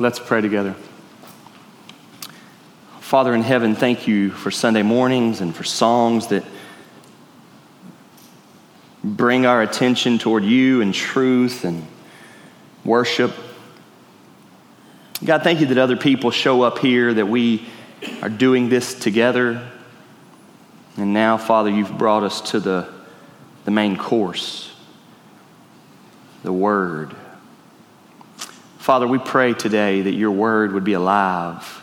Let's pray together. Father in heaven, thank you for Sunday mornings and for songs that bring our attention toward you and truth and worship. God, thank you that other people show up here, that we are doing this together. And now, Father, you've brought us to the, the main course the Word. Father, we pray today that your word would be alive,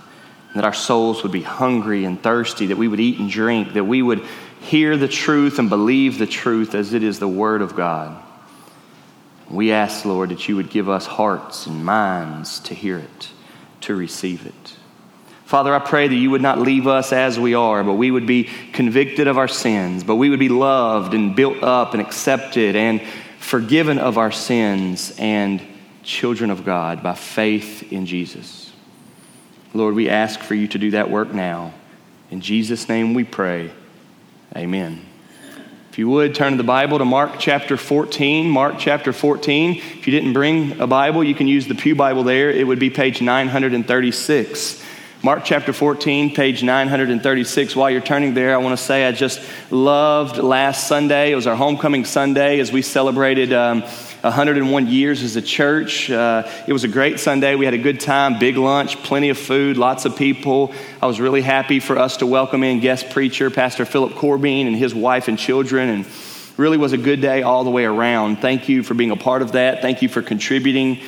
that our souls would be hungry and thirsty, that we would eat and drink, that we would hear the truth and believe the truth as it is the word of God. We ask, Lord, that you would give us hearts and minds to hear it, to receive it. Father, I pray that you would not leave us as we are, but we would be convicted of our sins, but we would be loved and built up and accepted and forgiven of our sins and children of God by faith in Jesus. Lord, we ask for you to do that work now. In Jesus' name we pray. Amen. If you would, turn to the Bible to Mark chapter 14. Mark chapter 14. If you didn't bring a Bible, you can use the Pew Bible there. It would be page 936. Mark chapter 14, page 936. While you're turning there, I want to say I just loved last Sunday. It was our homecoming Sunday as we celebrated. Um, 101 years as a church. Uh, it was a great Sunday. We had a good time, big lunch, plenty of food, lots of people. I was really happy for us to welcome in guest preacher, Pastor Philip Corbin, and his wife and children. And really was a good day all the way around. Thank you for being a part of that. Thank you for contributing.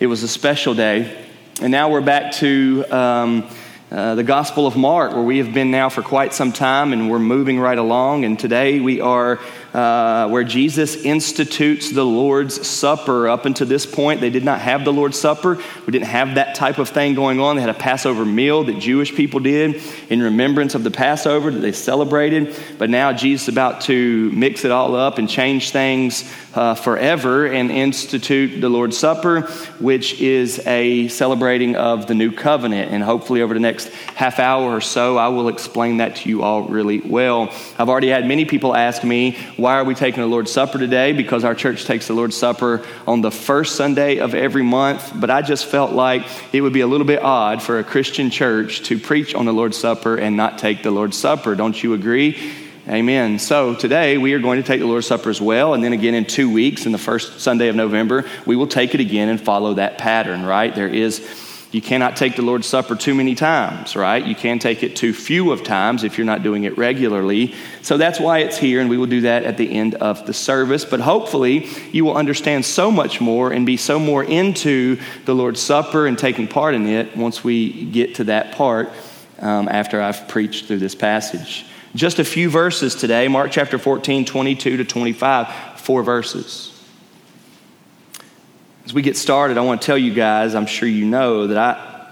It was a special day. And now we're back to. Um, uh, the Gospel of Mark, where we have been now for quite some time and we're moving right along. And today we are uh, where Jesus institutes the Lord's Supper. Up until this point, they did not have the Lord's Supper. We didn't have that type of thing going on. They had a Passover meal that Jewish people did in remembrance of the Passover that they celebrated. But now Jesus is about to mix it all up and change things uh, forever and institute the Lord's Supper, which is a celebrating of the new covenant. And hopefully, over the next half hour or so, I will explain that to you all really well. I've already had many people ask me, why are we taking the Lord's Supper today? Because our church takes the Lord's Supper on the first Sunday of every month. But I just felt like it would be a little bit odd for a Christian church to preach on the Lord's Supper and not take the Lord's Supper. Don't you agree? Amen. So today we are going to take the Lord's Supper as well. And then again in two weeks, in the first Sunday of November, we will take it again and follow that pattern, right? There is you cannot take the Lord's Supper too many times, right? You can take it too few of times if you're not doing it regularly. So that's why it's here, and we will do that at the end of the service. But hopefully, you will understand so much more and be so more into the Lord's Supper and taking part in it once we get to that part um, after I've preached through this passage. Just a few verses today Mark chapter 14, 22 to 25, four verses. As we get started, I want to tell you guys, I'm sure you know that I,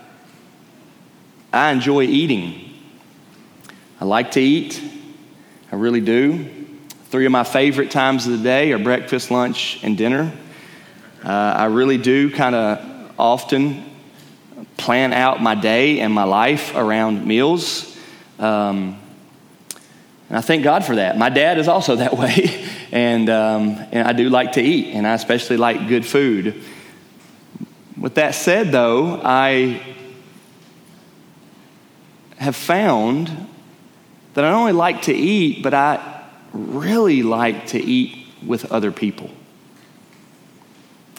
I enjoy eating. I like to eat, I really do. Three of my favorite times of the day are breakfast, lunch, and dinner. Uh, I really do kind of often plan out my day and my life around meals. Um, and I thank God for that. My dad is also that way. And, um, and I do like to eat, and I especially like good food. With that said, though, I have found that I not only like to eat, but I really like to eat with other people.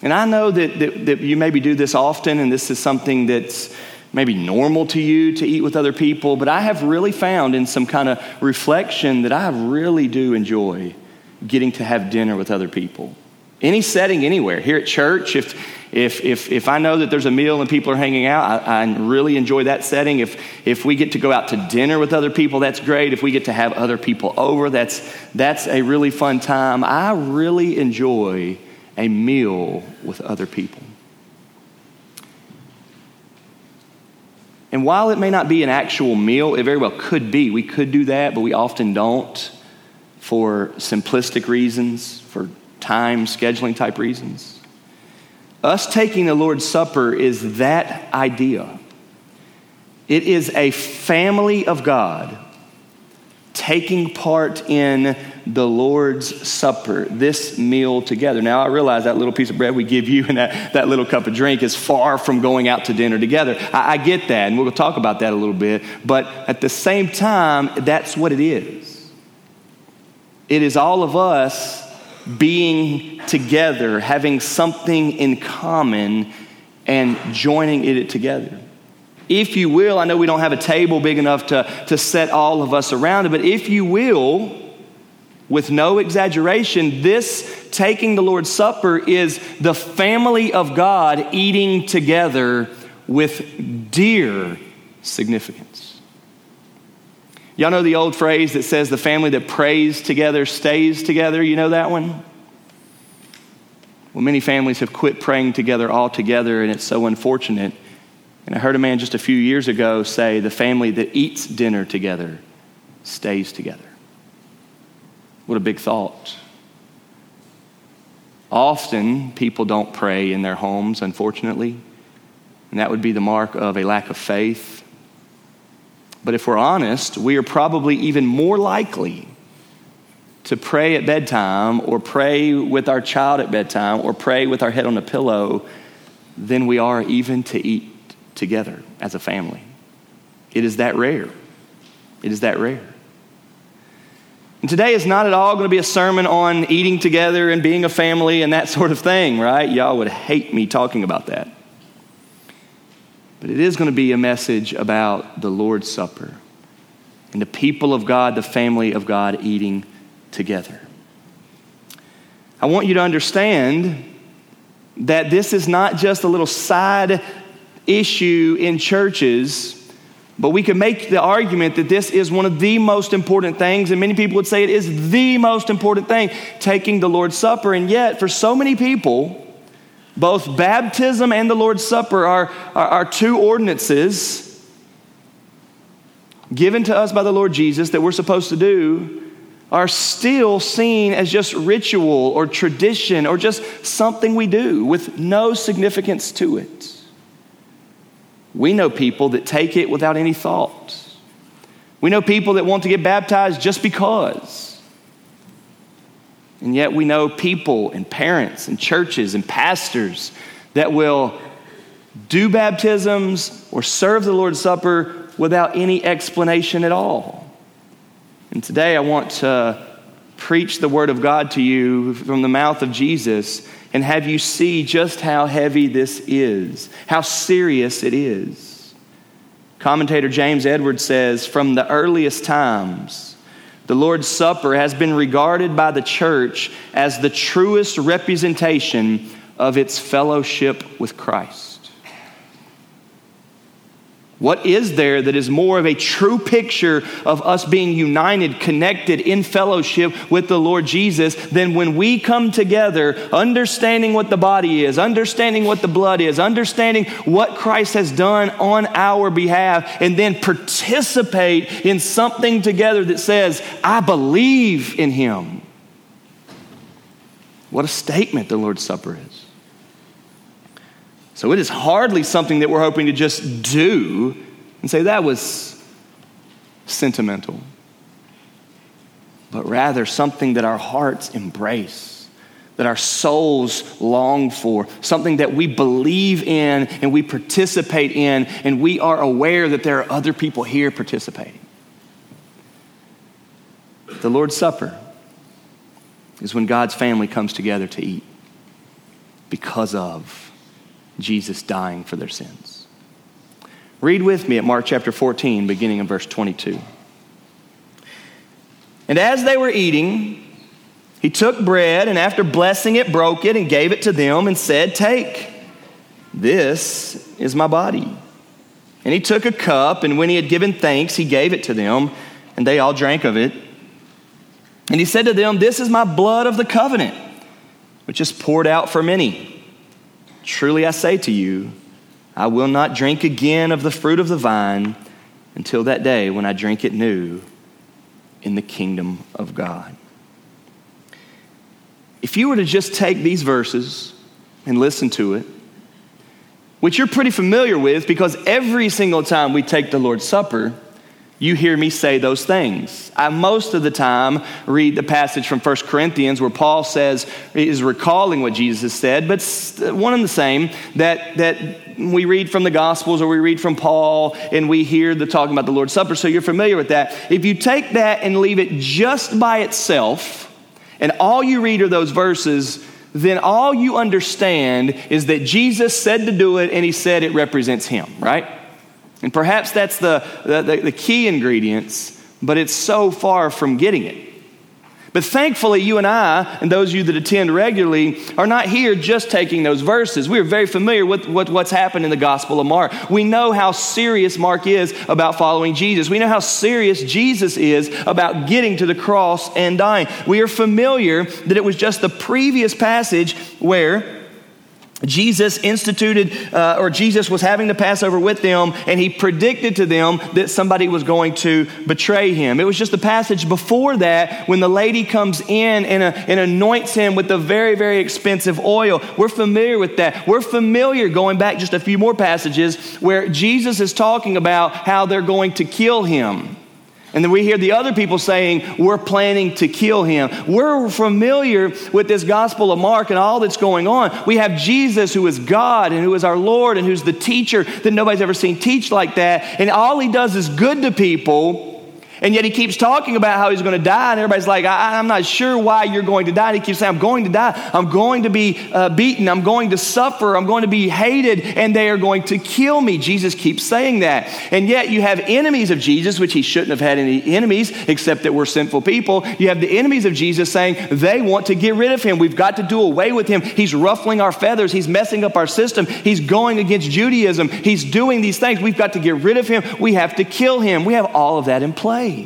And I know that, that, that you maybe do this often, and this is something that's maybe normal to you to eat with other people, but I have really found in some kind of reflection that I really do enjoy getting to have dinner with other people. Any setting, anywhere. Here at church, if, if, if, if I know that there's a meal and people are hanging out, I, I really enjoy that setting. If, if we get to go out to dinner with other people, that's great. If we get to have other people over, that's, that's a really fun time. I really enjoy a meal with other people. And while it may not be an actual meal, it very well could be. We could do that, but we often don't for simplistic reasons, for time scheduling type reasons. Us taking the Lord's Supper is that idea. It is a family of God taking part in the Lord's Supper, this meal together. Now, I realize that little piece of bread we give you and that, that little cup of drink is far from going out to dinner together. I, I get that, and we'll talk about that a little bit. But at the same time, that's what it is. It is all of us being together, having something in common, and joining it together. If you will, I know we don't have a table big enough to, to set all of us around it, but if you will, with no exaggeration, this taking the Lord's Supper is the family of God eating together with dear significance. Y'all know the old phrase that says the family that prays together stays together? You know that one? Well, many families have quit praying together altogether, and it's so unfortunate. And I heard a man just a few years ago say the family that eats dinner together stays together. What a big thought. Often, people don't pray in their homes, unfortunately, and that would be the mark of a lack of faith. But if we're honest, we are probably even more likely to pray at bedtime or pray with our child at bedtime or pray with our head on a pillow than we are even to eat together as a family. It is that rare. It is that rare. And today is not at all going to be a sermon on eating together and being a family and that sort of thing, right? Y'all would hate me talking about that. But it is going to be a message about the Lord's Supper and the people of God, the family of God, eating together. I want you to understand that this is not just a little side issue in churches but we can make the argument that this is one of the most important things, and many people would say it is the most important thing, taking the Lord's Supper. And yet, for so many people, both baptism and the Lord's Supper are, are, are two ordinances given to us by the Lord Jesus that we're supposed to do are still seen as just ritual or tradition or just something we do with no significance to it. We know people that take it without any thought. We know people that want to get baptized just because. And yet we know people and parents and churches and pastors that will do baptisms or serve the Lord's Supper without any explanation at all. And today I want to preach the Word of God to you from the mouth of Jesus and have you see just how heavy this is, how serious it is. Commentator James Edwards says From the earliest times, the Lord's Supper has been regarded by the church as the truest representation of its fellowship with Christ. What is there that is more of a true picture of us being united, connected in fellowship with the Lord Jesus than when we come together, understanding what the body is, understanding what the blood is, understanding what Christ has done on our behalf, and then participate in something together that says, I believe in Him? What a statement the Lord's Supper is. So it is hardly something that we're hoping to just do and say that was sentimental, but rather something that our hearts embrace, that our souls long for, something that we believe in and we participate in, and we are aware that there are other people here participating. The Lord's Supper is when God's family comes together to eat because of Jesus dying for their sins. Read with me at Mark chapter 14, beginning in verse 22. And as they were eating, he took bread and after blessing it, broke it and gave it to them and said, Take, this is my body. And he took a cup, and when he had given thanks, he gave it to them, and they all drank of it. And he said to them, This is my blood of the covenant, which is poured out for many. Truly I say to you, I will not drink again of the fruit of the vine until that day when I drink it new in the kingdom of God. If you were to just take these verses and listen to it, which you're pretty familiar with because every single time we take the Lord's Supper, you hear me say those things. I most of the time read the passage from 1 Corinthians where Paul says, is recalling what Jesus said, but one and the same that, that we read from the Gospels or we read from Paul and we hear the talking about the Lord's Supper, so you're familiar with that. If you take that and leave it just by itself, and all you read are those verses, then all you understand is that Jesus said to do it and he said it represents him, right? And perhaps that's the, the, the, key ingredients, but it's so far from getting it. But thankfully, you and I, and those of you that attend regularly, are not here just taking those verses. We are very familiar with, with what's happened in the Gospel of Mark. We know how serious Mark is about following Jesus. We know how serious Jesus is about getting to the cross and dying. We are familiar that it was just the previous passage where Jesus instituted, uh, or Jesus was having the Passover with them, and he predicted to them that somebody was going to betray him. It was just the passage before that when the lady comes in and, uh, and anoints him with the very, very expensive oil. We're familiar with that. We're familiar, going back just a few more passages, where Jesus is talking about how they're going to kill him. And then we hear the other people saying, We're planning to kill him. We're familiar with this Gospel of Mark and all that's going on. We have Jesus, who is God and who is our Lord and who's the teacher that nobody's ever seen teach like that. And all he does is good to people. And yet he keeps talking about how he's going to die, and everybody's like, I, am not sure why you're going to die. And he keeps saying, I'm going to die. I'm going to be uh, beaten. I'm going to suffer. I'm going to be hated, and they are going to kill me. Jesus keeps saying that. And yet you have enemies of Jesus, which he shouldn't have had any enemies, except that we're sinful people. You have the enemies of Jesus saying they want to get rid of him. We've got to do away with him. He's ruffling our feathers. He's messing up our system. He's going against Judaism. He's doing these things. We've got to get rid of him. We have to kill him. We have all of that in play.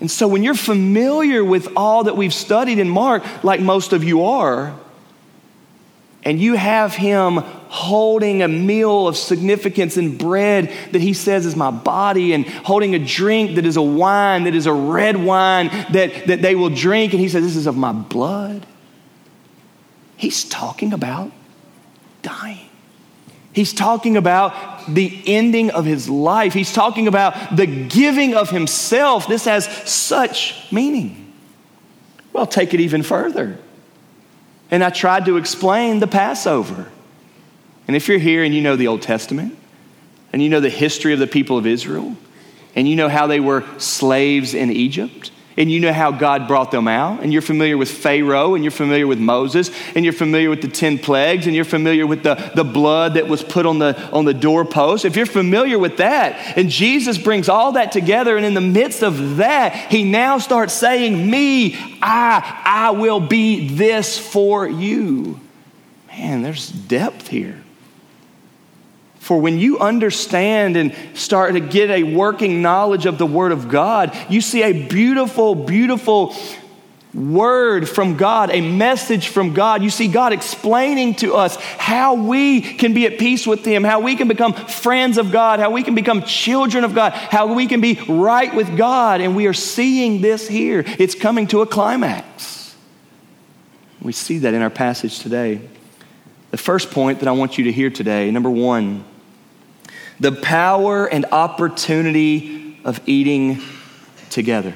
And so when you're familiar with all that we've studied in Mark, like most of you are, and you have him holding a meal of significance and bread that he says is my body, and holding a drink that is a wine, that is a red wine that, that they will drink, and he says, This is of my blood. He's talking about dying. He's talking about the ending of his life. He's talking about the giving of himself. This has such meaning. Well, take it even further. And I tried to explain the Passover. And if you're here and you know the Old Testament, and you know the history of the people of Israel, and you know how they were slaves in Egypt, and you know how God brought them out, and you're familiar with Pharaoh, and you're familiar with Moses, and you're familiar with the 10 plagues, and you're familiar with the, the blood that was put on the, on the doorpost. If you're familiar with that, and Jesus brings all that together, and in the midst of that, he now starts saying, Me, I, I will be this for you. Man, there's depth here. For when you understand and start to get a working knowledge of the Word of God, you see a beautiful, beautiful word from God, a message from God. You see God explaining to us how we can be at peace with Him, how we can become friends of God, how we can become children of God, how we can be right with God. And we are seeing this here. It's coming to a climax. We see that in our passage today. The first point that I want you to hear today, number one, the power and opportunity of eating together.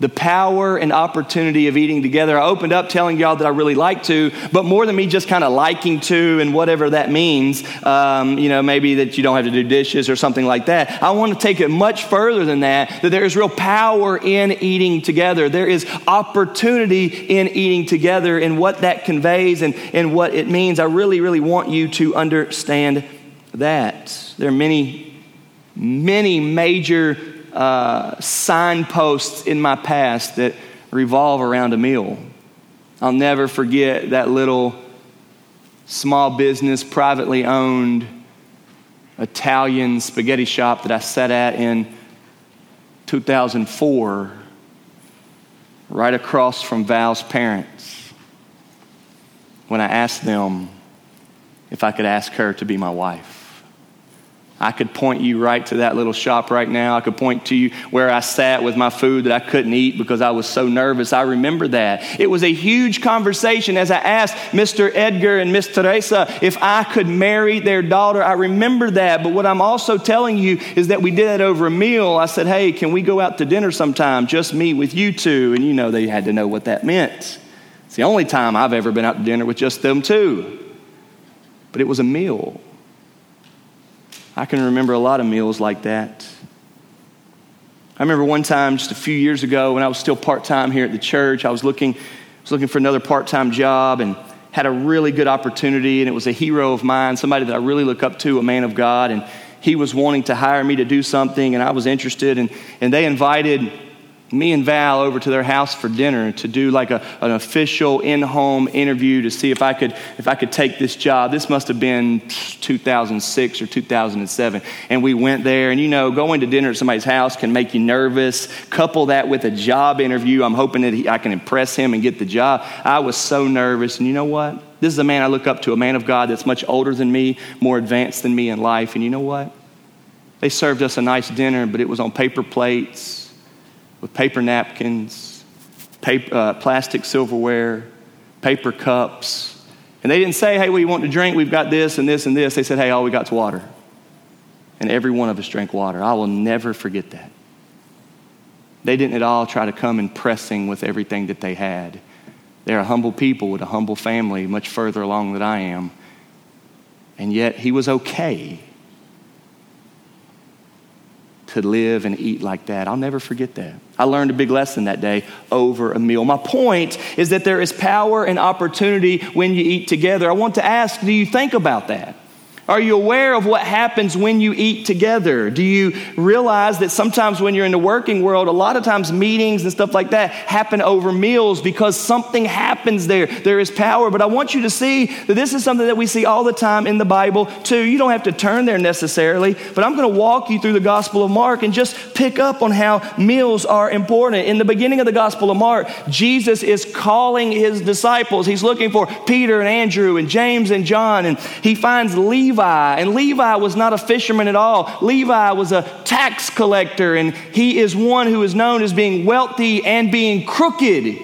The power and opportunity of eating together. I opened up telling y'all that I really like to, but more than me just kind of liking to and whatever that means, um, you know, maybe that you don't have to do dishes or something like that. I want to take it much further than that, that there is real power in eating together. There is opportunity in eating together and what that conveys and, and what it means. I really, really want you to understand that. There are many, many major uh, signposts in my past that revolve around a meal. I'll never forget that little small business, privately owned Italian spaghetti shop that I sat at in 2004, right across from Val's parents, when I asked them if I could ask her to be my wife. I could point you right to that little shop right now. I could point to you where I sat with my food that I couldn't eat because I was so nervous. I remember that. It was a huge conversation as I asked Mr. Edgar and Miss Teresa if I could marry their daughter. I remember that. But what I'm also telling you is that we did it over a meal. I said, hey, can we go out to dinner sometime? Just me with you two. And you know, they had to know what that meant. It's the only time I've ever been out to dinner with just them two. But it was a meal. I can remember a lot of meals like that. I remember one time just a few years ago when I was still part time here at the church, I was looking, was looking for another part time job and had a really good opportunity, and it was a hero of mine, somebody that I really look up to, a man of God, and he was wanting to hire me to do something, and I was interested, and, and they invited me and Val over to their house for dinner to do like a, an official in-home interview to see if I could if I could take this job. This must have been 2006 or 2007, and we went there. And you know, going to dinner at somebody's house can make you nervous. Couple that with a job interview. I'm hoping that he, I can impress him and get the job. I was so nervous, and you know what? This is a man I look up to, a man of God that's much older than me, more advanced than me in life. And you know what? They served us a nice dinner, but it was on paper plates with paper napkins, paper, uh, plastic silverware, paper cups. And they didn't say, hey, you want to drink? We've got this and this and this. They said, hey, all we got is water. And every one of us drank water. I will never forget that. They didn't at all try to come impressing with everything that they had. They're a humble people with a humble family, much further along than I am. And yet he was okay to live and eat like that. I'll never forget that. I learned a big lesson that day over a meal. My point is that there is power and opportunity when you eat together. I want to ask do you think about that? Are you aware of what happens when you eat together? Do you realize that sometimes when you're in the working world, a lot of times meetings and stuff like that happen over meals because something happens there? There is power. But I want you to see that this is something that we see all the time in the Bible, too. You don't have to turn there necessarily, but I'm going to walk you through the Gospel of Mark and just pick up on how meals are important. In the beginning of the Gospel of Mark, Jesus is calling his disciples. He's looking for Peter and Andrew and James and John, and he finds Levi Levi. And Levi was not a fisherman at all. Levi was a tax collector, and he is one who is known as being wealthy and being crooked.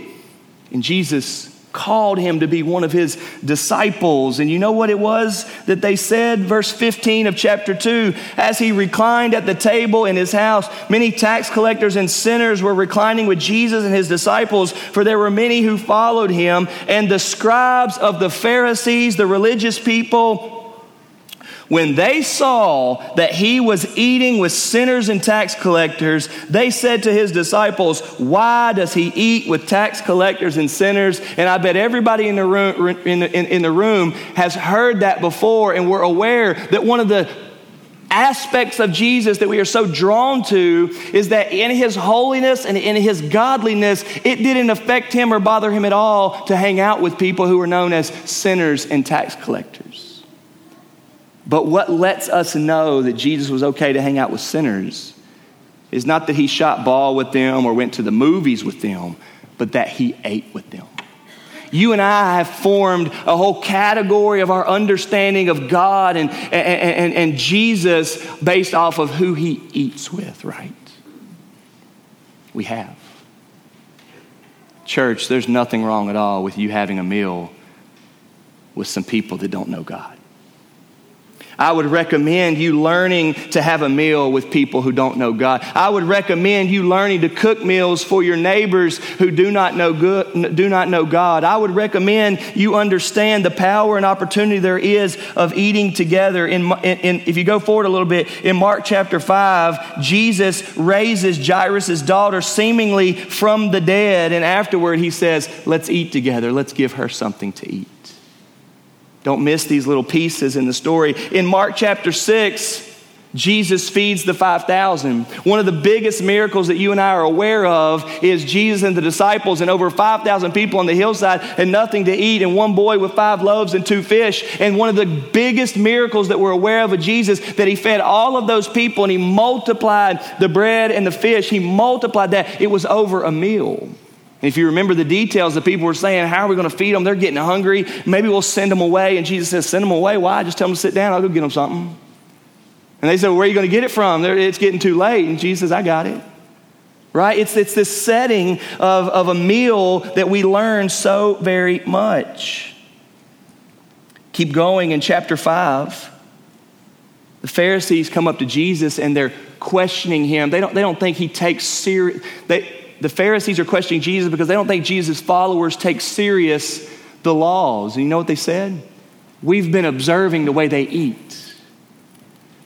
And Jesus called him to be one of his disciples. And you know what it was that they said? Verse 15 of chapter 2 As he reclined at the table in his house, many tax collectors and sinners were reclining with Jesus and his disciples, for there were many who followed him. And the scribes of the Pharisees, the religious people, when they saw that he was eating with sinners and tax collectors, they said to his disciples, Why does he eat with tax collectors and sinners? And I bet everybody in the room, in in, in the room has heard that before, and we're aware that one of the aspects of Jesus that we are so drawn to is that in his holiness and in his godliness, it didn't affect him or bother him at all to hang out with people who were known as sinners and tax collectors. But what lets us know that Jesus was okay to hang out with sinners is not that he shot ball with them or went to the movies with them, but that he ate with them. You and I have formed a whole category of our understanding of God and, and, and, and Jesus based off of who he eats with, right? We have. Church, there's nothing wrong at all with you having a meal with some people that don't know God. I would recommend you learning to have a meal with people who don't know God. I would recommend you learning to cook meals for your neighbors who do not know good, do not know God. I would recommend you understand the power and opportunity there is of eating together. In, in, in if you go forward a little bit, in Mark chapter 5, Jesus raises Jairus' daughter seemingly from the dead, and afterward he says, Let's eat together. Let's give her something to eat. Don't miss these little pieces in the story. In Mark chapter 6, Jesus feeds the 5,000. One of the biggest miracles that you and I are aware of is Jesus and the disciples, and over 5,000 people on the hillside and nothing to eat, and one boy with five loaves and two fish. And one of the biggest miracles that we're aware of of Jesus, that he fed all of those people and he multiplied the bread and the fish. He multiplied that. It was over a meal. If you remember the details, the people were saying, How are we going to feed them? They're getting hungry. Maybe we'll send them away. And Jesus says, Send them away. Why? Just tell them to sit down. I'll go get them something. And they said, well, Where are you going to get it from? It's getting too late. And Jesus says, I got it. Right? It's, it's this setting of, of a meal that we learn so very much. Keep going in chapter 5. The Pharisees come up to Jesus and they're questioning him. They don't, they don't think he takes serious. The Pharisees are questioning Jesus because they don't think Jesus' followers take serious the laws. And you know what they said? We've been observing the way they eat.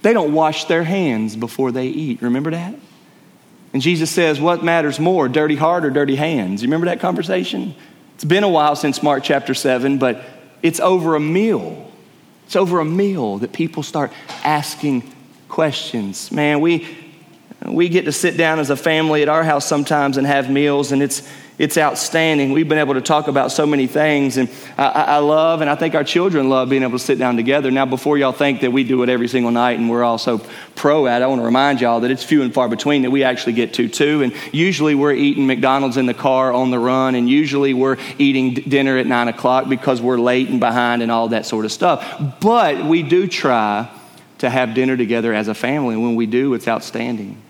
They don't wash their hands before they eat. Remember that? And Jesus says, What matters more, dirty heart or dirty hands? You remember that conversation? It's been a while since Mark chapter 7, but it's over a meal. It's over a meal that people start asking questions. Man, we, we get to sit down as a family at our house sometimes and have meals, and it's it's outstanding. We've been able to talk about so many things, and I, I, love, and I think our children love being able to sit down together. Now, before y'all think that we do it every single night and we're all so pro at it, I want to remind y'all that it's few and far between that we actually get to too. And usually we're eating McDonald's in the car on the run, and usually we're eating dinner at nine o'clock because we're late and behind and all that sort of stuff. But we do try to have dinner together as a family, and when we do, it's outstanding.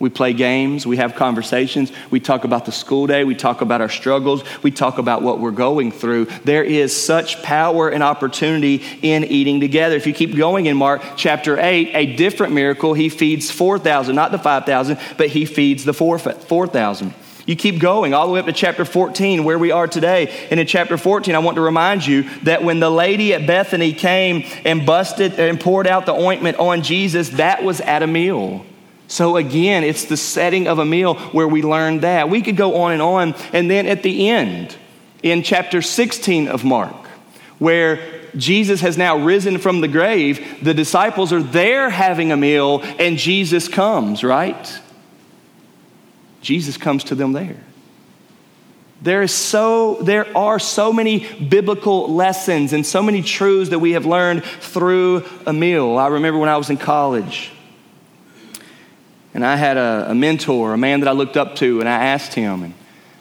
We play games, we have conversations, we talk about the school day, we talk about our struggles, we talk about what we're going through. There is such power and opportunity in eating together. If you keep going in Mark chapter 8, a different miracle, he feeds 4,000, not the 5,000, but he feeds the 4,000. You keep going all the way up to chapter 14, where we are today. And in chapter 14, I want to remind you that when the lady at Bethany came and busted and poured out the ointment on Jesus, that was at a meal. So again, it's the setting of a meal where we learn that. We could go on and on. And then at the end, in chapter 16 of Mark, where Jesus has now risen from the grave, the disciples are there having a meal, and Jesus comes, right? Jesus comes to them there. There, is so, there are so many biblical lessons and so many truths that we have learned through a meal. I remember when I was in college and I had a, a, mentor, a man that I looked up to, and I asked him, and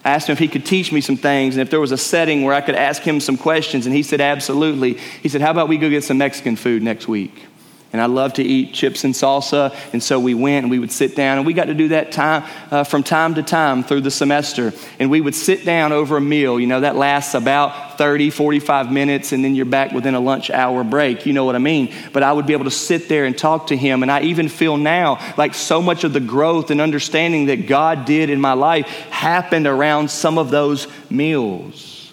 I asked him if he could teach me some things, and if there was a setting where I could ask him some questions, and he said, absolutely. He said, how about we go get some Mexican food next week? And I love to eat chips and salsa. And so we went and we would sit down. And we got to do that time uh, from time to time through the semester. And we would sit down over a meal. You know, that lasts about 30, 45 minutes. And then you're back within a lunch hour break. You know what I mean? But I would be able to sit there and talk to him. And I even feel now like so much of the growth and understanding that God did in my life happened around some of those meals.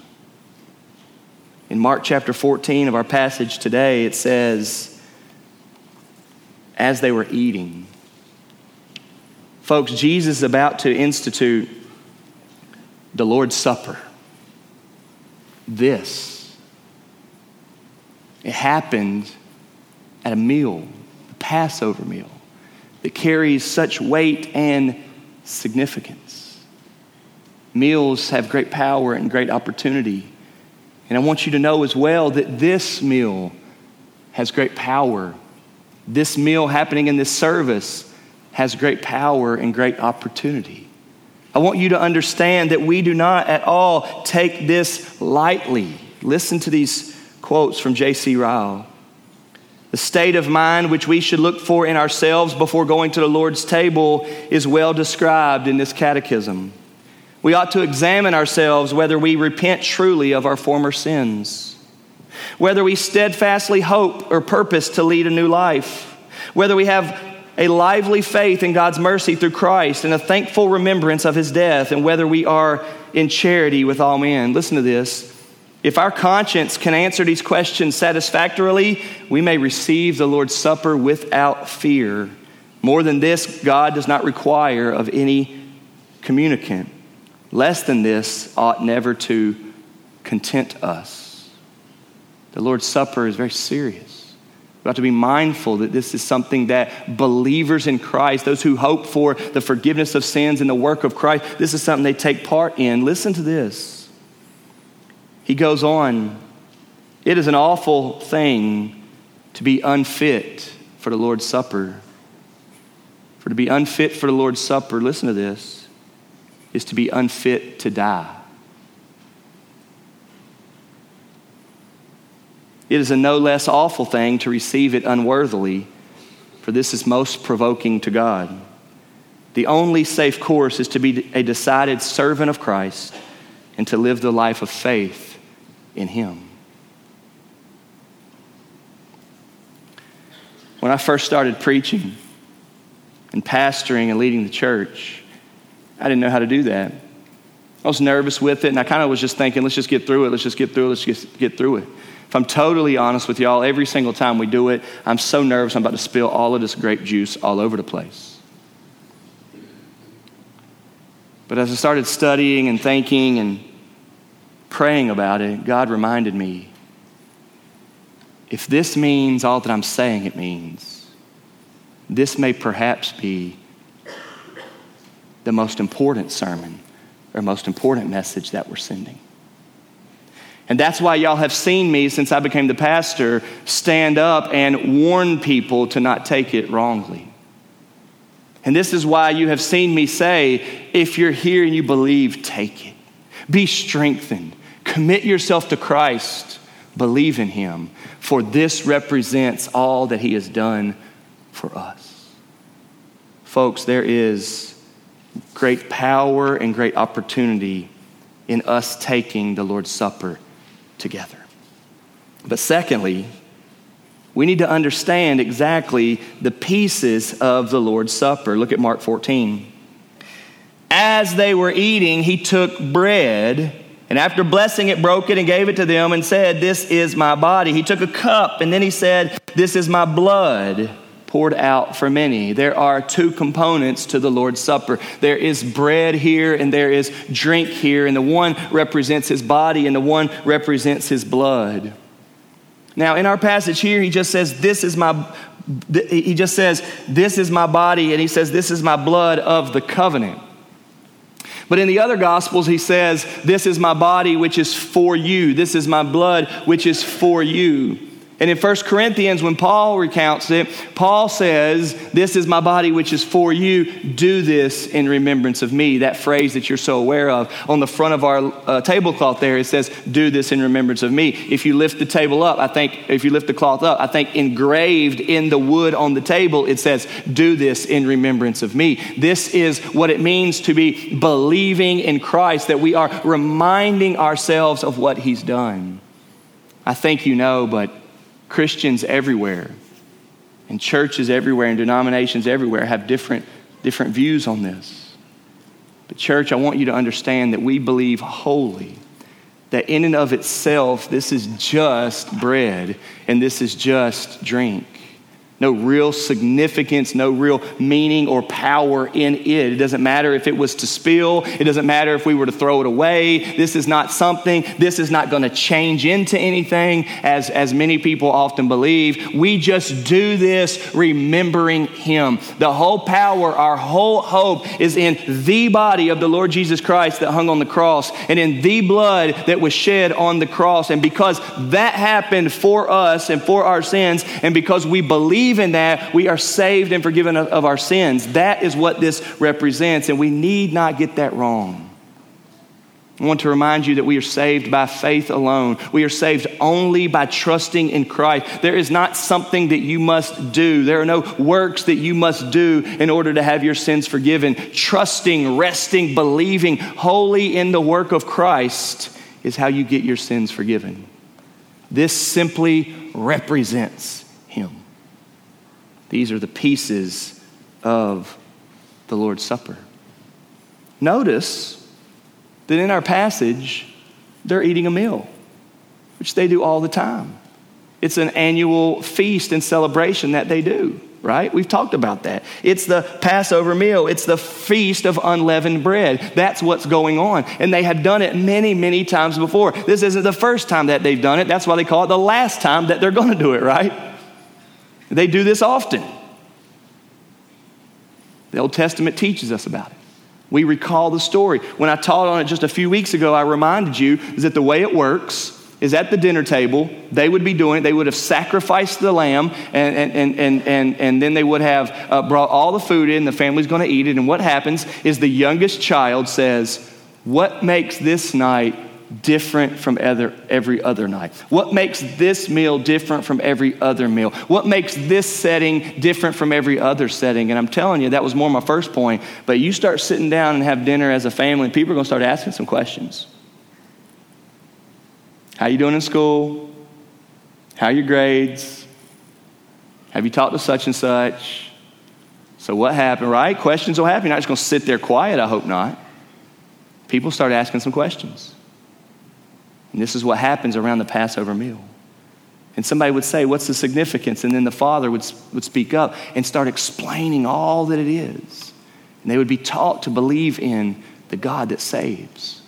In Mark chapter 14 of our passage today, it says, as they were eating. Folks, Jesus is about to institute the Lord's Supper. This. It happened at a meal, the Passover meal, that carries such weight and significance. Meals have great power and great opportunity. And I want you to know as well that this meal has great power this meal happening in this service has great power and great opportunity. I want you to understand that we do not at all take this lightly. Listen to these quotes from J.C. Ryle. The state of mind which we should look for in ourselves before going to the Lord's table is well described in this catechism. We ought to examine ourselves whether we repent truly of our former sins whether we steadfastly hope or purpose to lead a new life, whether we have a lively faith in God's mercy through Christ and a thankful remembrance of his death, and whether we are in charity with all men. Listen to this. If our conscience can answer these questions satisfactorily, we may receive the Lord's Supper without fear. More than this, God does not require of any communicant. Less than this ought never to content us. The Lord's Supper is very serious. We have to be mindful that this is something that believers in Christ, those who hope for the forgiveness of sins and the work of Christ, this is something they take part in. Listen to this. He goes on, it is an awful thing to be unfit for the Lord's Supper. For to be unfit for the Lord's Supper, listen to this, is to be unfit to die. It is a no less awful thing to receive it unworthily, for this is most provoking to God. The only safe course is to be a decided servant of Christ and to live the life of faith in Him. When I first started preaching and pastoring and leading the church, I didn't know how to do that. I was nervous with it, and I kind of was just thinking, let's just get through it, let's just get through it, let's just get through it. If I'm totally honest with y'all, every single time we do it, I'm so nervous I'm about to spill all of this grape juice all over the place. But as I started studying and thinking and praying about it, God reminded me if this means all that I'm saying it means, this may perhaps be the most important sermon or most important message that we're sending. And that's why y'all have seen me since I became the pastor stand up and warn people to not take it wrongly. And this is why you have seen me say if you're here and you believe, take it. Be strengthened. Commit yourself to Christ. Believe in Him. For this represents all that He has done for us. Folks, there is great power and great opportunity in us taking the Lord's Supper together. But secondly, we need to understand exactly the pieces of the Lord's Supper. Look at Mark 14. As they were eating, he took bread, and after blessing it, broke it and gave it to them and said, This is my body. He took a cup, and then he said, This is my blood poured out for many. There are two components to the Lord's Supper there is bread here, and there is drink here, and the one represents his body, and the one represents his blood. Now, in our passage here, he just says, This is my he just says, This is my body, and he says, This is my blood of the covenant. But in the other gospels, he says, This is my body, which is for you. This is my blood, which is for you. And in 1 Corinthians, when Paul recounts it, Paul says, This is my body which is for you. Do this in remembrance of me. That phrase that you're so aware of. On the front of our uh, tablecloth there, it says, Do this in remembrance of me. If you lift the table up, I think, if you lift the cloth up, I think engraved in the wood on the table, it says, Do this in remembrance of me. This is what it means to be believing in Christ, that we are reminding ourselves of what he's done. I think you know, but Christians everywhere and churches everywhere and denominations everywhere have different, different views on this. But, church, I want you to understand that we believe wholly that in and of itself, this is just bread and this is just drink no real significance, no real meaning or power in it. It doesn't matter if it was to spill, it doesn't matter if we were to throw it away. This is not something, this is not going to change into anything, as, as many people often believe. We just do this remembering Him. The whole power, our whole hope is in the body of the Lord Jesus Christ that hung on the cross and in the blood that was shed on the cross. And because that happened for us and for our sins, and because we believe believe in that, we are saved and forgiven of, of our sins. That is what this represents, and we need not get that wrong. I want to remind you that we are saved by faith alone. We are saved only by trusting in Christ. There is not something that you must do. There are no works that you must do in order to have your sins forgiven. Trusting, resting, believing wholly in the work of Christ is how you get your sins forgiven. This simply represents. These are the pieces of the Lord's Supper. Notice that in our passage, they're eating a meal, which they do all the time. It's an annual feast and celebration that they do, right? We've talked about that. It's the Passover meal, it's the feast of unleavened bread. That's what's going on. And they have done it many, many times before. This isn't the first time that they've done it. That's why they call it the last time that they're going to do it, right? They do this often. The Old Testament teaches us about it. We recall the story. When I taught on it just a few weeks ago, I reminded you that the way it works is at the dinner table, they would be doing it. They would have sacrificed the lamb, and, and, and, and, and, and then they would have uh, brought all the food in. The family's going to eat it. And what happens is the youngest child says, What makes this night different from other, every other night? What makes this meal different from every other meal? What makes this setting different from every other setting? And I'm telling you, that was more my first point. But you start sitting down and have dinner as a family, people are going to start asking some questions. How you doing in school? How your grades? Have you talked to such and such? So what happened, right? Questions will happen. You're not just going to sit there quiet, I hope not. People start asking some questions. And this is what happens around the Passover meal. And somebody would say, What's the significance? And then the father would, would speak up and start explaining all that it is. And they would be taught to believe in the God that saves.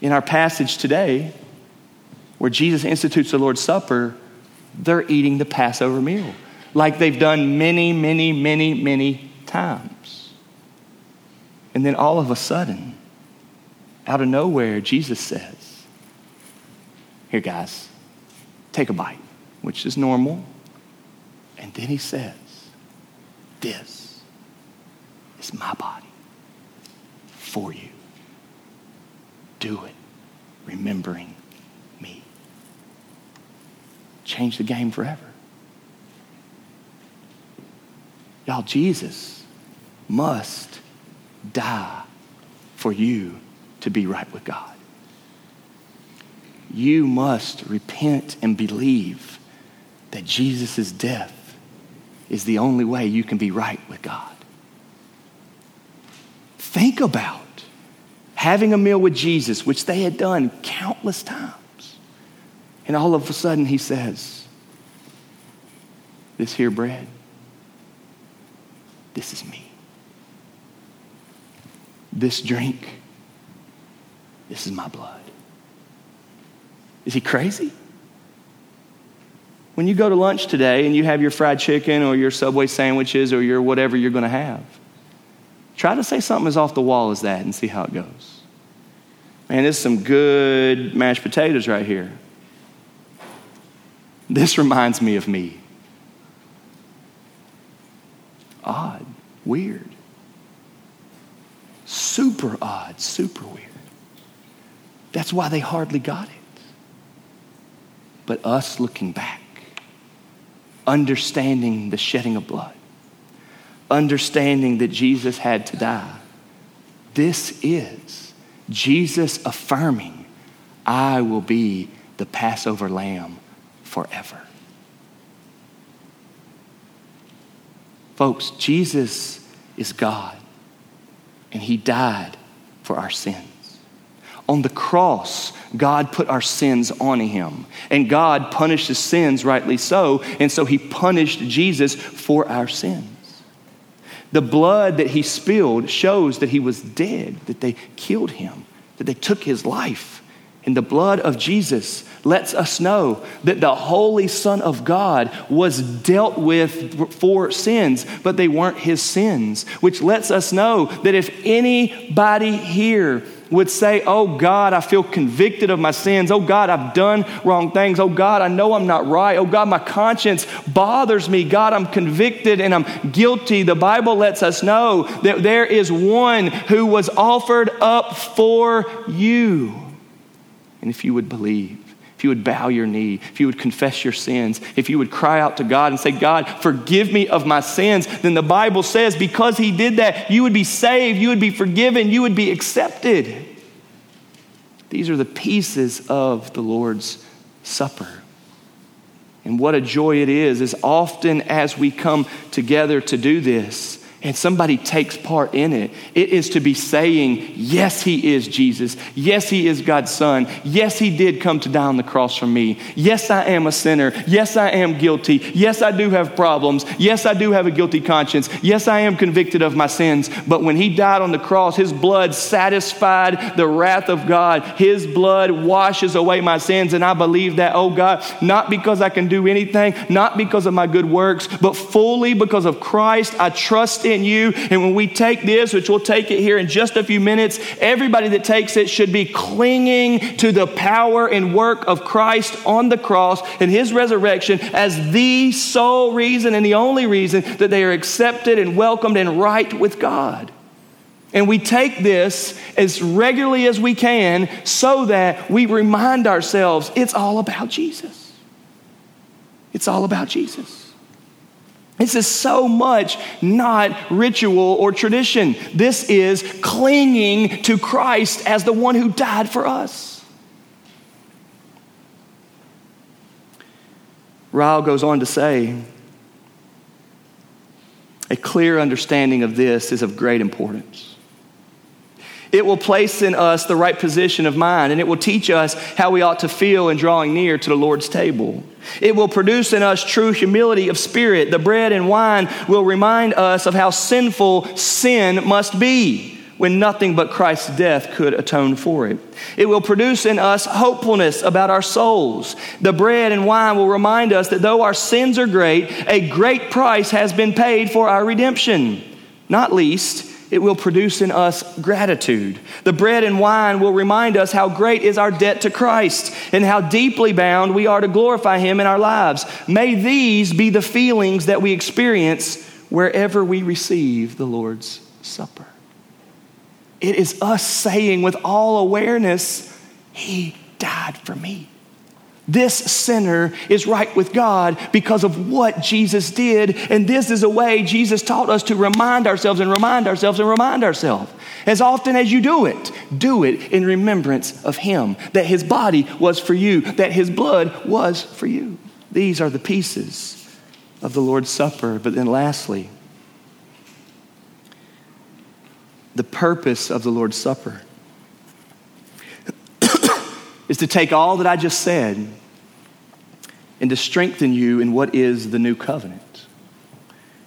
In our passage today, where Jesus institutes the Lord's Supper, they're eating the Passover meal like they've done many, many, many, many times. And then all of a sudden, out of nowhere, Jesus says, Here, guys, take a bite, which is normal. And then he says, This is my body for you. Do it, remembering me. Change the game forever. Y'all, Jesus must die for you to be right with God. You must repent and believe that Jesus' death is the only way you can be right with God. Think about having a meal with Jesus, which they had done countless times. And all of a sudden, he says, This here bread, this is me. This drink this is my blood. Is he crazy? When you go to lunch today and you have your fried chicken or your Subway sandwiches or your whatever you're going to have, try to say something as off the wall as that and see how it goes. Man, there's some good mashed potatoes right here. This reminds me of me. Odd, weird. Super odd, super weird. That's why they hardly got it. But us looking back, understanding the shedding of blood, understanding that Jesus had to die, this is Jesus affirming, I will be the Passover lamb forever. Folks, Jesus is God, and He died for our sins. On the cross, God put our sins on him. And God punished his sins, rightly so. And so he punished Jesus for our sins. The blood that he spilled shows that he was dead, that they killed him, that they took his life. And the blood of Jesus lets us know that the Holy Son of God was dealt with for sins, but they weren't his sins, which lets us know that if anybody here would say, Oh God, I feel convicted of my sins. Oh God, I've done wrong things. Oh God, I know I'm not right. Oh God, my conscience bothers me. God, I'm convicted and I'm guilty. The Bible lets us know that there is one who was offered up for you. And if you would believe, if you would bow your knee, if you would confess your sins, if you would cry out to God and say, God, forgive me of my sins, then the Bible says because He did that, you would be saved, you would be forgiven, you would be accepted. These are the pieces of the Lord's Supper. And what a joy it is, as often as we come together to do this, and somebody takes part in it, it is to be saying, Yes, He is Jesus. Yes, He is God's Son. Yes, He did come to die on the cross for me. Yes, I am a sinner. Yes, I am guilty. Yes, I do have problems. Yes, I do have a guilty conscience. Yes, I am convicted of my sins. But when He died on the cross, His blood satisfied the wrath of God. His blood washes away my sins. And I believe that, oh God, not because I can do anything, not because of my good works, but fully because of Christ. I trust in you. And when we take this, which we'll take it here in just a few minutes, everybody that takes it should be clinging to the power and work of Christ on the cross and his resurrection as the sole reason and the only reason that they are accepted and welcomed and right with God. And we take this as regularly as we can so that we remind ourselves it's all about Jesus. It's all about Jesus. This is so much not ritual or tradition. This is clinging to Christ as the one who died for us. Ryle goes on to say, a clear understanding of this is of great importance. It will place in us the right position of mind, and it will teach us how we ought to feel in drawing near to the Lord's table. It will produce in us true humility of spirit. The bread and wine will remind us of how sinful sin must be when nothing but Christ's death could atone for it. It will produce in us hopefulness about our souls. The bread and wine will remind us that though our sins are great, a great price has been paid for our redemption. Not least, it will produce in us gratitude. The bread and wine will remind us how great is our debt to Christ and how deeply bound we are to glorify Him in our lives. May these be the feelings that we experience wherever we receive the Lord's Supper. It is us saying with all awareness, He died for me. This sinner is right with God because of what Jesus did. And this is a way Jesus taught us to remind ourselves and remind ourselves and remind ourselves. As often as you do it, do it in remembrance of Him, that His body was for you, that His blood was for you. These are the pieces of the Lord's Supper. But then, lastly, the purpose of the Lord's Supper is to take all that I just said and to strengthen you in what is the new covenant.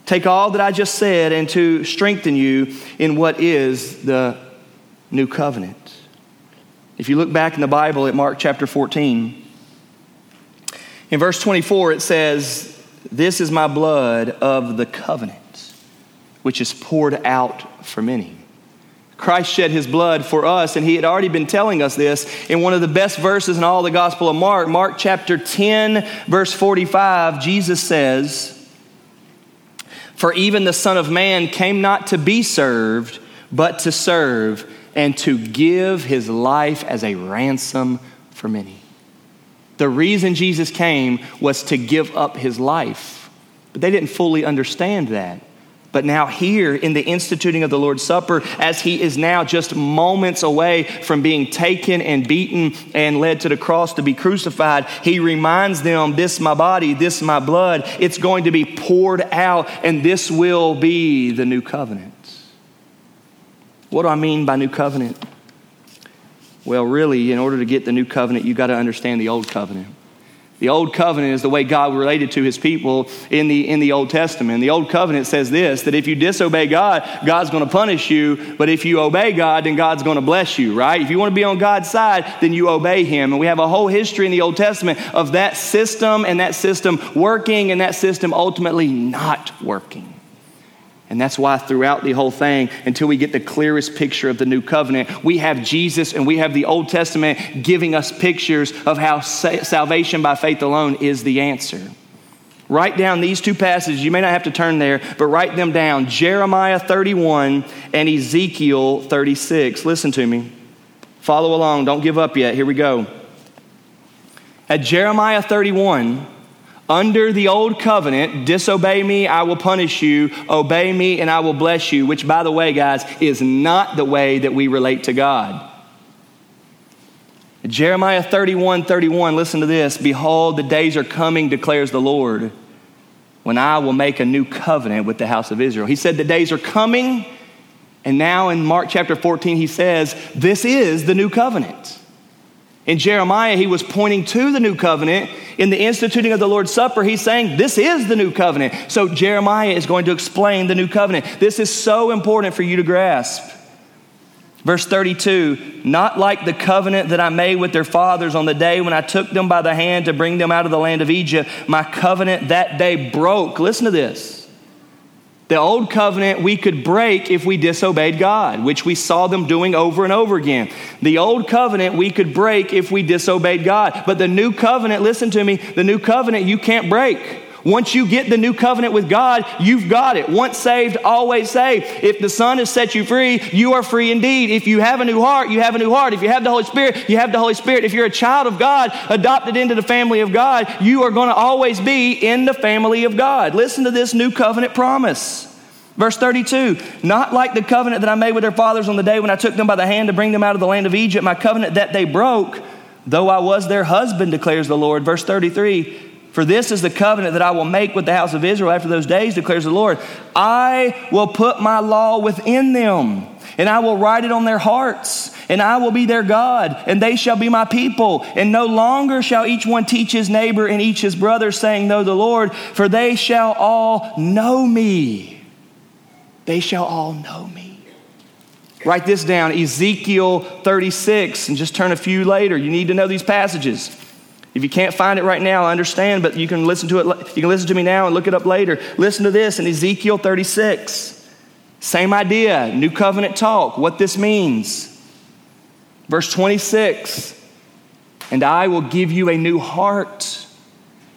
Take all that I just said and to strengthen you in what is the new covenant. If you look back in the Bible at Mark chapter 14, in verse 24 it says, This is my blood of the covenant, which is poured out for many. Christ shed his blood for us, and he had already been telling us this in one of the best verses in all the Gospel of Mark, Mark chapter 10, verse 45. Jesus says, For even the Son of Man came not to be served, but to serve, and to give his life as a ransom for many. The reason Jesus came was to give up his life, but they didn't fully understand that. But now, here in the instituting of the Lord's Supper, as he is now just moments away from being taken and beaten and led to the cross to be crucified, he reminds them, This my body, this my blood. It's going to be poured out, and this will be the new covenant. What do I mean by new covenant? Well, really, in order to get the new covenant, you've got to understand the old covenant. The Old Covenant is the way God related to his people in the, in the Old Testament. The Old Covenant says this that if you disobey God, God's going to punish you, but if you obey God, then God's going to bless you, right? If you want to be on God's side, then you obey him. And we have a whole history in the Old Testament of that system and that system working and that system ultimately not working. And that's why throughout the whole thing, until we get the clearest picture of the new covenant, we have Jesus and we have the Old Testament giving us pictures of how salvation by faith alone is the answer. Write down these two passages. You may not have to turn there, but write them down Jeremiah 31 and Ezekiel 36. Listen to me. Follow along. Don't give up yet. Here we go. At Jeremiah 31, under the old covenant, disobey me, I will punish you. Obey me, and I will bless you, which, by the way, guys, is not the way that we relate to God. Jeremiah 31 31, listen to this. Behold, the days are coming, declares the Lord, when I will make a new covenant with the house of Israel. He said the days are coming, and now in Mark chapter 14, he says, This is the new covenant. In Jeremiah, he was pointing to the new covenant. In the instituting of the Lord's Supper, he's saying, This is the new covenant. So Jeremiah is going to explain the new covenant. This is so important for you to grasp. Verse 32 Not like the covenant that I made with their fathers on the day when I took them by the hand to bring them out of the land of Egypt. My covenant that day broke. Listen to this. The old covenant we could break if we disobeyed God, which we saw them doing over and over again. The old covenant we could break if we disobeyed God. But the new covenant, listen to me, the new covenant you can't break. Once you get the new covenant with God, you've got it. Once saved, always saved. If the Son has set you free, you are free indeed. If you have a new heart, you have a new heart. If you have the Holy Spirit, you have the Holy Spirit. If you're a child of God, adopted into the family of God, you are going to always be in the family of God. Listen to this new covenant promise. Verse 32 Not like the covenant that I made with their fathers on the day when I took them by the hand to bring them out of the land of Egypt, my covenant that they broke, though I was their husband, declares the Lord. Verse 33 for this is the covenant that I will make with the house of Israel after those days, declares the Lord. I will put my law within them, and I will write it on their hearts, and I will be their God, and they shall be my people. And no longer shall each one teach his neighbor and each his brother, saying, Know the Lord, for they shall all know me. They shall all know me. Write this down Ezekiel 36, and just turn a few later. You need to know these passages. If you can't find it right now, I understand, but you can listen to it. You can listen to me now and look it up later. Listen to this in Ezekiel 36. Same idea, new covenant talk, what this means. Verse 26 And I will give you a new heart,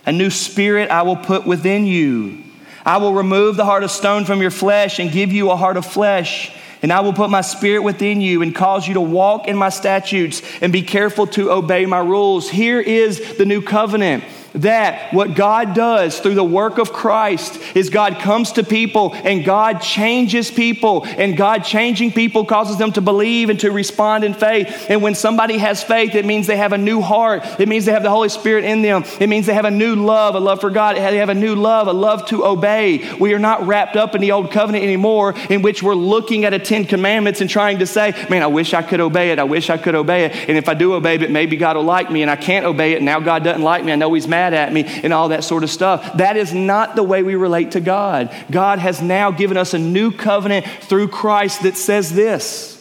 a new spirit I will put within you. I will remove the heart of stone from your flesh and give you a heart of flesh. And I will put my spirit within you and cause you to walk in my statutes and be careful to obey my rules. Here is the new covenant that what God does through the work of Christ is God comes to people and God changes people. And God changing people causes them to believe and to respond in faith. And when somebody has faith, it means they have a new heart. It means they have the Holy Spirit in them. It means they have a new love, a love for God. They have a new love, a love to obey. We are not wrapped up in the old covenant anymore, in which we're looking at a Ten Commandments and trying to say, man, I wish I could obey it. I wish I could obey it. And if I do obey it, maybe God will like me. And I can't obey it. And now God doesn't like me. I know He's mad mad at me and all that sort of stuff. That is not the way we relate to God. God has now given us a new covenant through Christ that says this.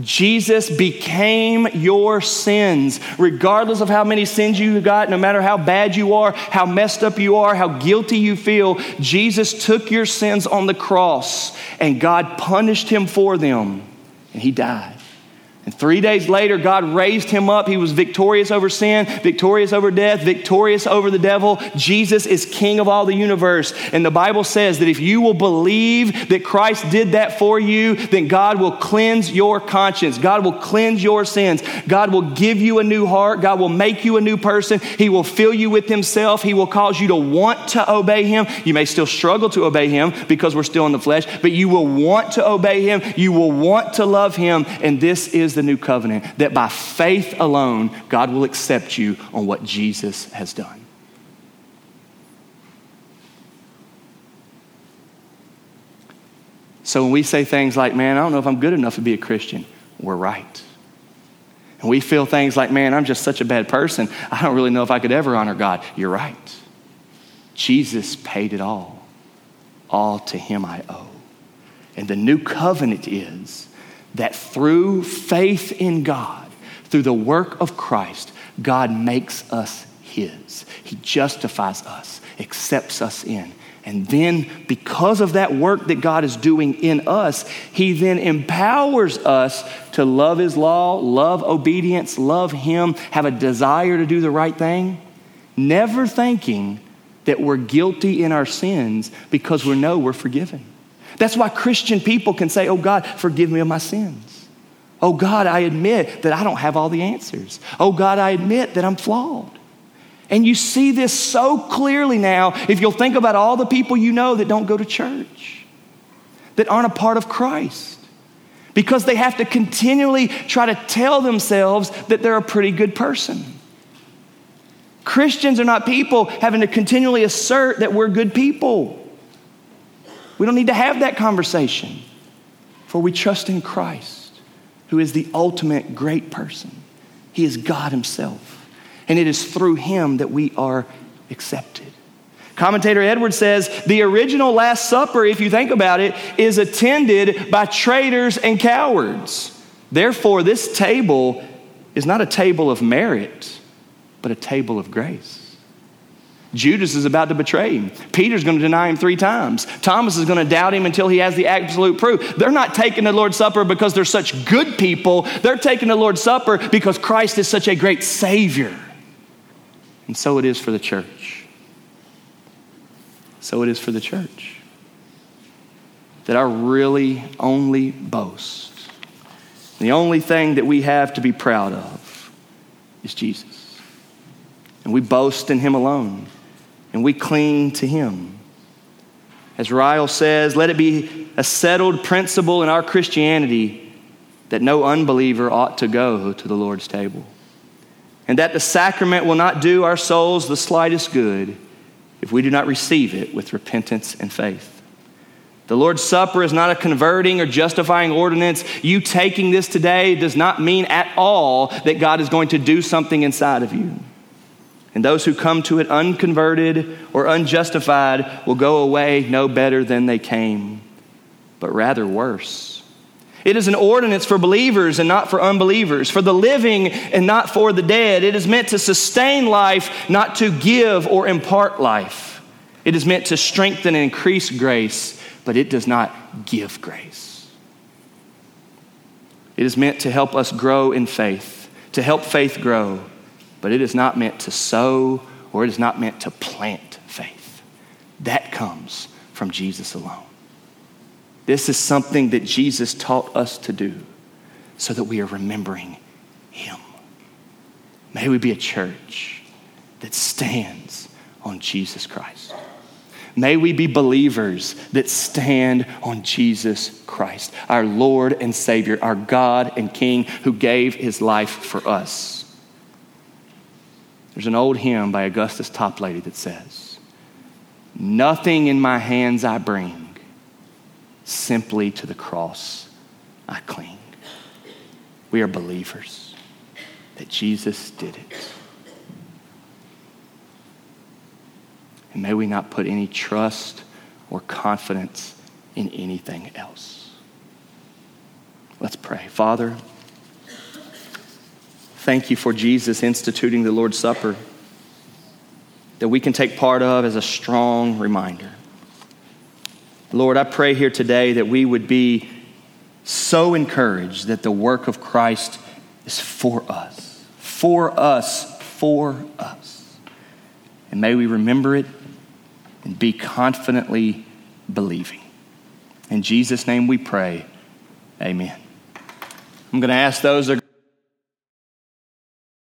Jesus became your sins. Regardless of how many sins you got, no matter how bad you are, how messed up you are, how guilty you feel, Jesus took your sins on the cross and God punished him for them and he died. And three days later, God raised him up. He was victorious over sin, victorious over death, victorious over the devil. Jesus is king of all the universe. And the Bible says that if you will believe that Christ did that for you, then God will cleanse your conscience. God will cleanse your sins. God will give you a new heart. God will make you a new person. He will fill you with himself. He will cause you to want to obey him. You may still struggle to obey him because we're still in the flesh, but you will want to obey him. You will want to love him. And this is is the new covenant that by faith alone, God will accept you on what Jesus has done. So when we say things like, man, I don't know if I'm good enough to be a Christian, we're right. And we feel things like, man, I'm just such a bad person. I don't really know if I could ever honor God. You're right. Jesus paid it all. All to him I owe. And the new covenant is that through faith in God, through the work of Christ, God makes us His. He justifies us, accepts us in. And then, because of that work that God is doing in us, He then empowers us to love His law, love obedience, love Him, have a desire to do the right thing, never thinking that we're guilty in our sins because we know we're forgiven. That's why Christian people can say, Oh God, forgive me of my sins. Oh God, I admit that I don't have all the answers. Oh God, I admit that I'm flawed. And you see this so clearly now if you'll think about all the people you know that don't go to church, that aren't a part of Christ, because they have to continually try to tell themselves that they're a pretty good person. Christians are not people having to continually assert that we're good people. We don't need to have that conversation, for we trust in Christ, who is the ultimate great person. He is God Himself, and it is through Him that we are accepted. Commentator Edwards says the original Last Supper, if you think about it, is attended by traitors and cowards. Therefore, this table is not a table of merit, but a table of grace. Judas is about to betray him. Peter's going to deny him three times. Thomas is going to doubt him until he has the absolute proof. They're not taking the Lord's Supper because they're such good people. They're taking the Lord's Supper because Christ is such a great Savior. And so it is for the church. so it is for the church. That our really only boast, the only thing that we have to be proud of, is Jesus. And we boast in Him alone, and we cling to Him. As Ryle says, let it be a settled principle in our Christianity that no unbeliever ought to go to the Lord's table, and that the sacrament will not do our souls the slightest good if we do not receive it with repentance and faith. The Lord's Supper is not a converting or justifying ordinance. You taking this today does not mean at all that God is going to do something inside of you. And those who come to it unconverted or unjustified will go away no better than they came, but rather worse. It is an ordinance for believers and not for unbelievers, for the living and not for the dead. It is meant to sustain life, not to give or impart life. It is meant to strengthen and increase grace, but it does not give grace. It is meant to help us grow in faith, to help faith grow, but it is not meant to sow or it is not meant to plant faith. That comes from Jesus alone. This is something that Jesus taught us to do so that we are remembering Him. May we be a church that stands on Jesus Christ. May we be believers that stand on Jesus Christ, our Lord and Savior, our God and King who gave His life for us. There's an old hymn by Augustus Toplady that says, Nothing in my hands I bring, simply to the cross I cling. We are believers that Jesus did it. And may we not put any trust or confidence in anything else. Let's pray. Father, Thank you for Jesus instituting the Lord's Supper that we can take part of as a strong reminder. Lord, I pray here today that we would be so encouraged that the work of Christ is for us, for us, for us. And may we remember it and be confidently believing. In Jesus' name we pray. Amen. I'm going to ask those